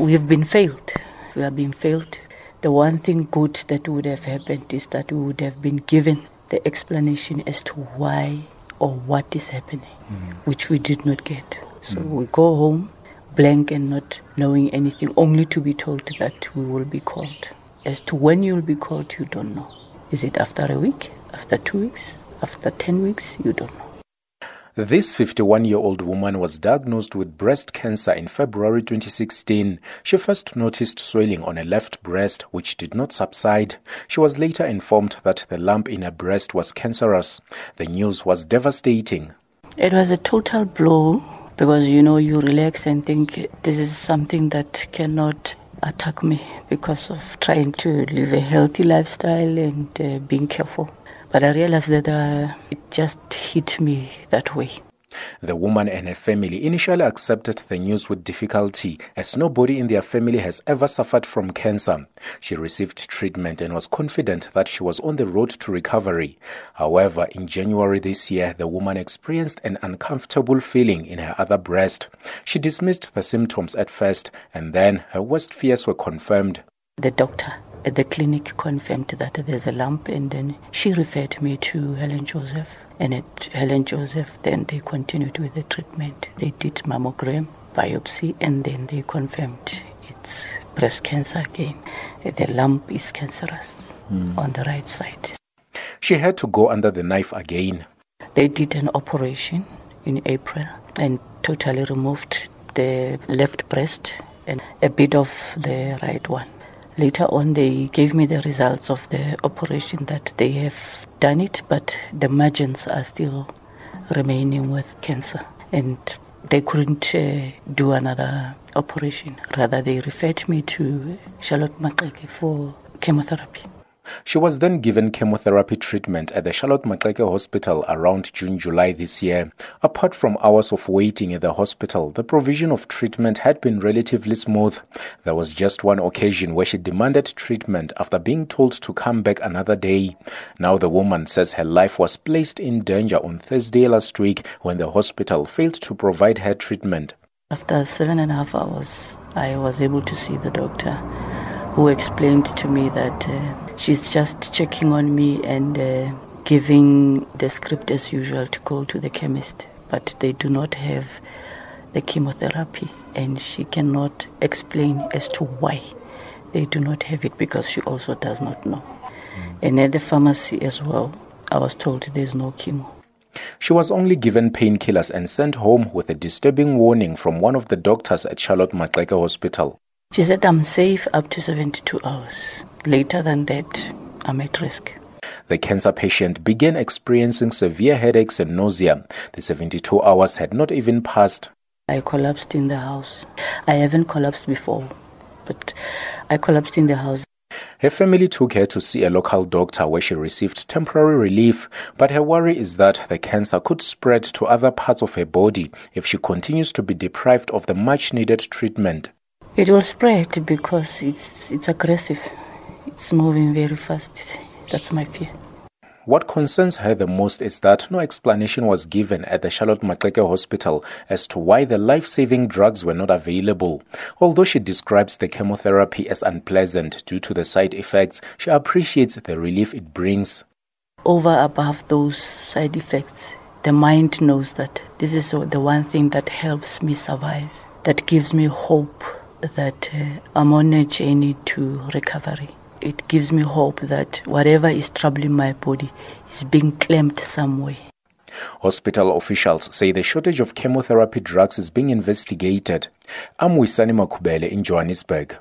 we've been failed. We have been failed. The one thing good that would have happened is that we would have been given the explanation as to why or what is happening, mm. which we did not get. So mm. we go home blank and not knowing anything, only to be told that we will be called. As to when you'll be called, you don't know. Is it after a week, after two weeks, after 10 weeks? You don't know. This 51 year old woman was diagnosed with breast cancer in February 2016. She first noticed swelling on her left breast, which did not subside. She was later informed that the lump in her breast was cancerous. The news was devastating. It was a total blow because you know, you relax and think this is something that cannot attack me because of trying to live a healthy lifestyle and uh, being careful. But I realized that uh, it just hit me that way. The woman and her family initially accepted the news with difficulty, as nobody in their family has ever suffered from cancer. She received treatment and was confident that she was on the road to recovery. However, in January this year, the woman experienced an uncomfortable feeling in her other breast. She dismissed the symptoms at first, and then her worst fears were confirmed. The doctor the clinic confirmed that there's a lump, and then she referred me to Helen Joseph. And at Helen Joseph, then they continued with the treatment. They did mammogram, biopsy, and then they confirmed it's breast cancer again. The lump is cancerous mm. on the right side. She had to go under the knife again. They did an operation in April and totally removed the left breast and a bit of the right one. Later on, they gave me the results of the operation that they have done it, but the margins are still remaining with cancer. And they couldn't uh, do another operation. Rather, they referred me to Charlotte Maxeke for chemotherapy. She was then given chemotherapy treatment at the Charlotte Maxeke Hospital around June July this year. Apart from hours of waiting at the hospital, the provision of treatment had been relatively smooth. There was just one occasion where she demanded treatment after being told to come back another day. Now the woman says her life was placed in danger on Thursday last week when the hospital failed to provide her treatment. After seven and a half hours, I was able to see the doctor who explained to me that uh, she's just checking on me and uh, giving the script as usual to go to the chemist, but they do not have the chemotherapy, and she cannot explain as to why they do not have it because she also does not know. Mm. And at the pharmacy as well, I was told there's no chemo. She was only given painkillers and sent home with a disturbing warning from one of the doctors at Charlotte Maxeke Hospital. She said, I'm safe up to 72 hours. Later than that, I'm at risk. The cancer patient began experiencing severe headaches and nausea. The 72 hours had not even passed. I collapsed in the house. I haven't collapsed before, but I collapsed in the house. Her family took her to see a local doctor where she received temporary relief, but her worry is that the cancer could spread to other parts of her body if she continues to be deprived of the much needed treatment. It will spread because it's it's aggressive. It's moving very fast. That's my fear. What concerns her the most is that no explanation was given at the Charlotte Maxeke Hospital as to why the life saving drugs were not available. Although she describes the chemotherapy as unpleasant due to the side effects, she appreciates the relief it brings. Over above those side effects, the mind knows that this is the one thing that helps me survive, that gives me hope that uh, I'm on a journey to recovery. It gives me hope that whatever is troubling my body is being some way. Hospital officials say the shortage of chemotherapy drugs is being investigated. I'm Wisani Makubele in Johannesburg.